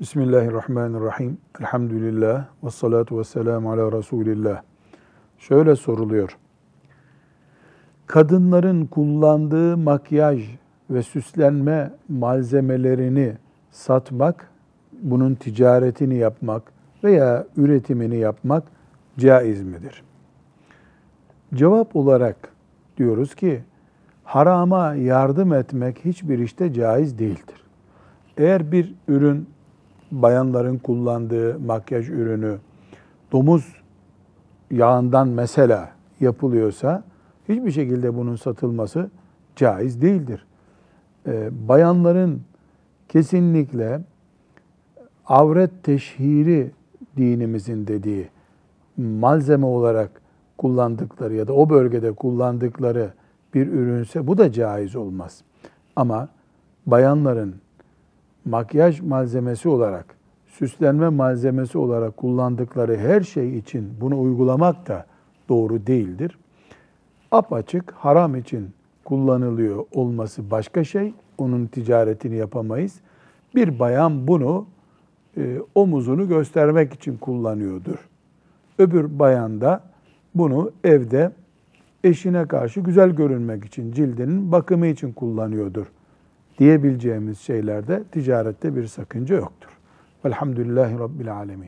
Bismillahirrahmanirrahim. Elhamdülillah. Ve salatu ve selamu ala Resulillah. Şöyle soruluyor. Kadınların kullandığı makyaj ve süslenme malzemelerini satmak, bunun ticaretini yapmak veya üretimini yapmak caiz midir? Cevap olarak diyoruz ki harama yardım etmek hiçbir işte caiz değildir. Eğer bir ürün bayanların kullandığı makyaj ürünü domuz yağından mesela yapılıyorsa hiçbir şekilde bunun satılması caiz değildir. Ee, bayanların kesinlikle avret teşhiri dinimizin dediği malzeme olarak kullandıkları ya da o bölgede kullandıkları bir ürünse bu da caiz olmaz. Ama bayanların makyaj malzemesi olarak, süslenme malzemesi olarak kullandıkları her şey için bunu uygulamak da doğru değildir. Apaçık haram için kullanılıyor olması başka şey. Onun ticaretini yapamayız. Bir bayan bunu e, omuzunu göstermek için kullanıyordur. Öbür bayan da bunu evde eşine karşı güzel görünmek için, cildinin bakımı için kullanıyordur diyebileceğimiz şeylerde ticarette bir sakınca yoktur. Velhamdülillahi Rabbil Alemin.